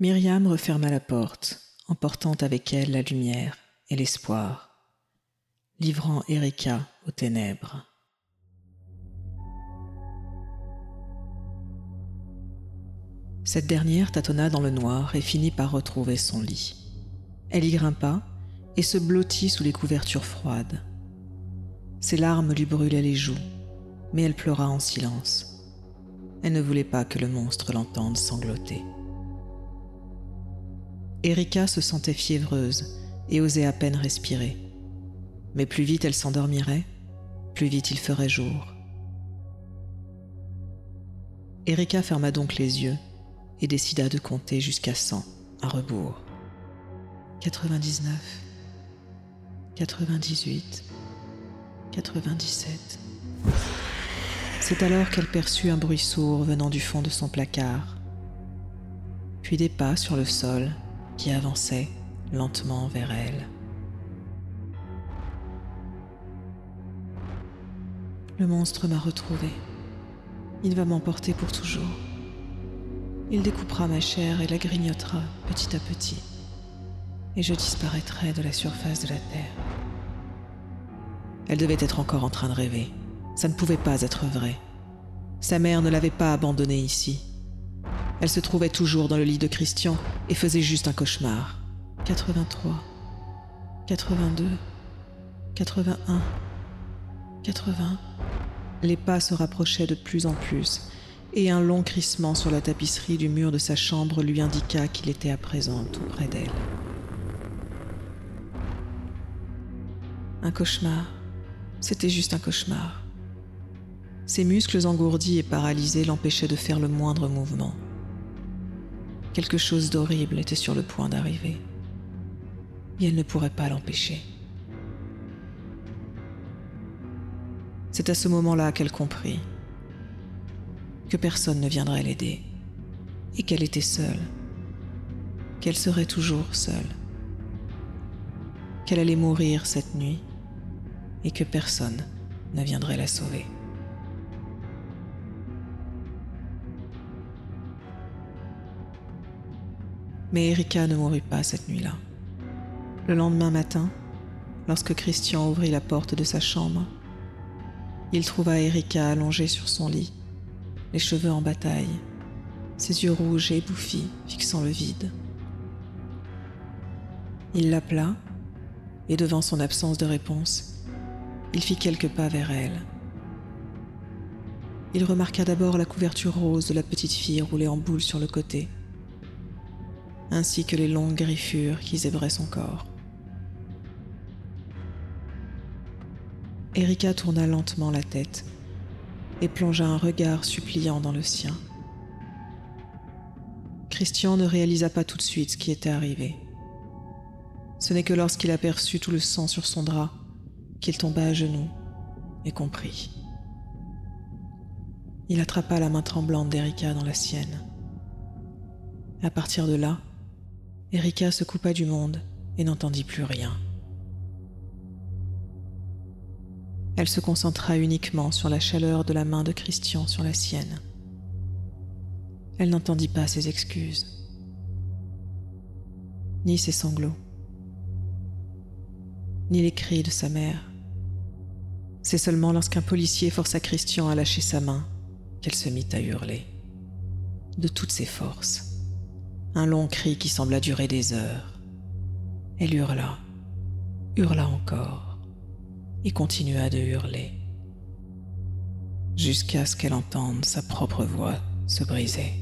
Myriam referma la porte, emportant avec elle la lumière et l'espoir, livrant Erika aux ténèbres. Cette dernière tâtonna dans le noir et finit par retrouver son lit. Elle y grimpa et se blottit sous les couvertures froides. Ses larmes lui brûlaient les joues, mais elle pleura en silence. Elle ne voulait pas que le monstre l'entende sangloter. Erika se sentait fiévreuse et osait à peine respirer. Mais plus vite elle s'endormirait, plus vite il ferait jour. Erika ferma donc les yeux et décida de compter jusqu'à 100 à rebours. 99, 98, 97. C'est alors qu'elle perçut un bruit sourd venant du fond de son placard, puis des pas sur le sol qui avançaient lentement vers elle. Le monstre m'a retrouvée. Il va m'emporter pour toujours. Il découpera ma chair et la grignotera petit à petit, et je disparaîtrai de la surface de la Terre. Elle devait être encore en train de rêver. Ça ne pouvait pas être vrai. Sa mère ne l'avait pas abandonnée ici. Elle se trouvait toujours dans le lit de Christian et faisait juste un cauchemar. 83, 82, 81, 80. Les pas se rapprochaient de plus en plus et un long crissement sur la tapisserie du mur de sa chambre lui indiqua qu'il était à présent tout près d'elle. Un cauchemar. C'était juste un cauchemar. Ses muscles engourdis et paralysés l'empêchaient de faire le moindre mouvement. Quelque chose d'horrible était sur le point d'arriver. Et elle ne pourrait pas l'empêcher. C'est à ce moment-là qu'elle comprit que personne ne viendrait l'aider, et qu'elle était seule, qu'elle serait toujours seule, qu'elle allait mourir cette nuit, et que personne ne viendrait la sauver. Mais Erika ne mourut pas cette nuit-là. Le lendemain matin, lorsque Christian ouvrit la porte de sa chambre, il trouva Erika allongée sur son lit, les cheveux en bataille, ses yeux rouges et bouffis fixant le vide. Il l'appela, et devant son absence de réponse, il fit quelques pas vers elle. Il remarqua d'abord la couverture rose de la petite fille roulée en boule sur le côté, ainsi que les longues griffures qui zébraient son corps. Erika tourna lentement la tête et plongea un regard suppliant dans le sien. Christian ne réalisa pas tout de suite ce qui était arrivé. Ce n'est que lorsqu'il aperçut tout le sang sur son drap qu'il tomba à genoux et comprit. Il attrapa la main tremblante d'Erika dans la sienne. À partir de là, Erika se coupa du monde et n'entendit plus rien. Elle se concentra uniquement sur la chaleur de la main de Christian sur la sienne. Elle n'entendit pas ses excuses, ni ses sanglots, ni les cris de sa mère. C'est seulement lorsqu'un policier força Christian à lâcher sa main qu'elle se mit à hurler, de toutes ses forces. Un long cri qui sembla durer des heures. Elle hurla, hurla encore et continua de hurler jusqu'à ce qu'elle entende sa propre voix se briser.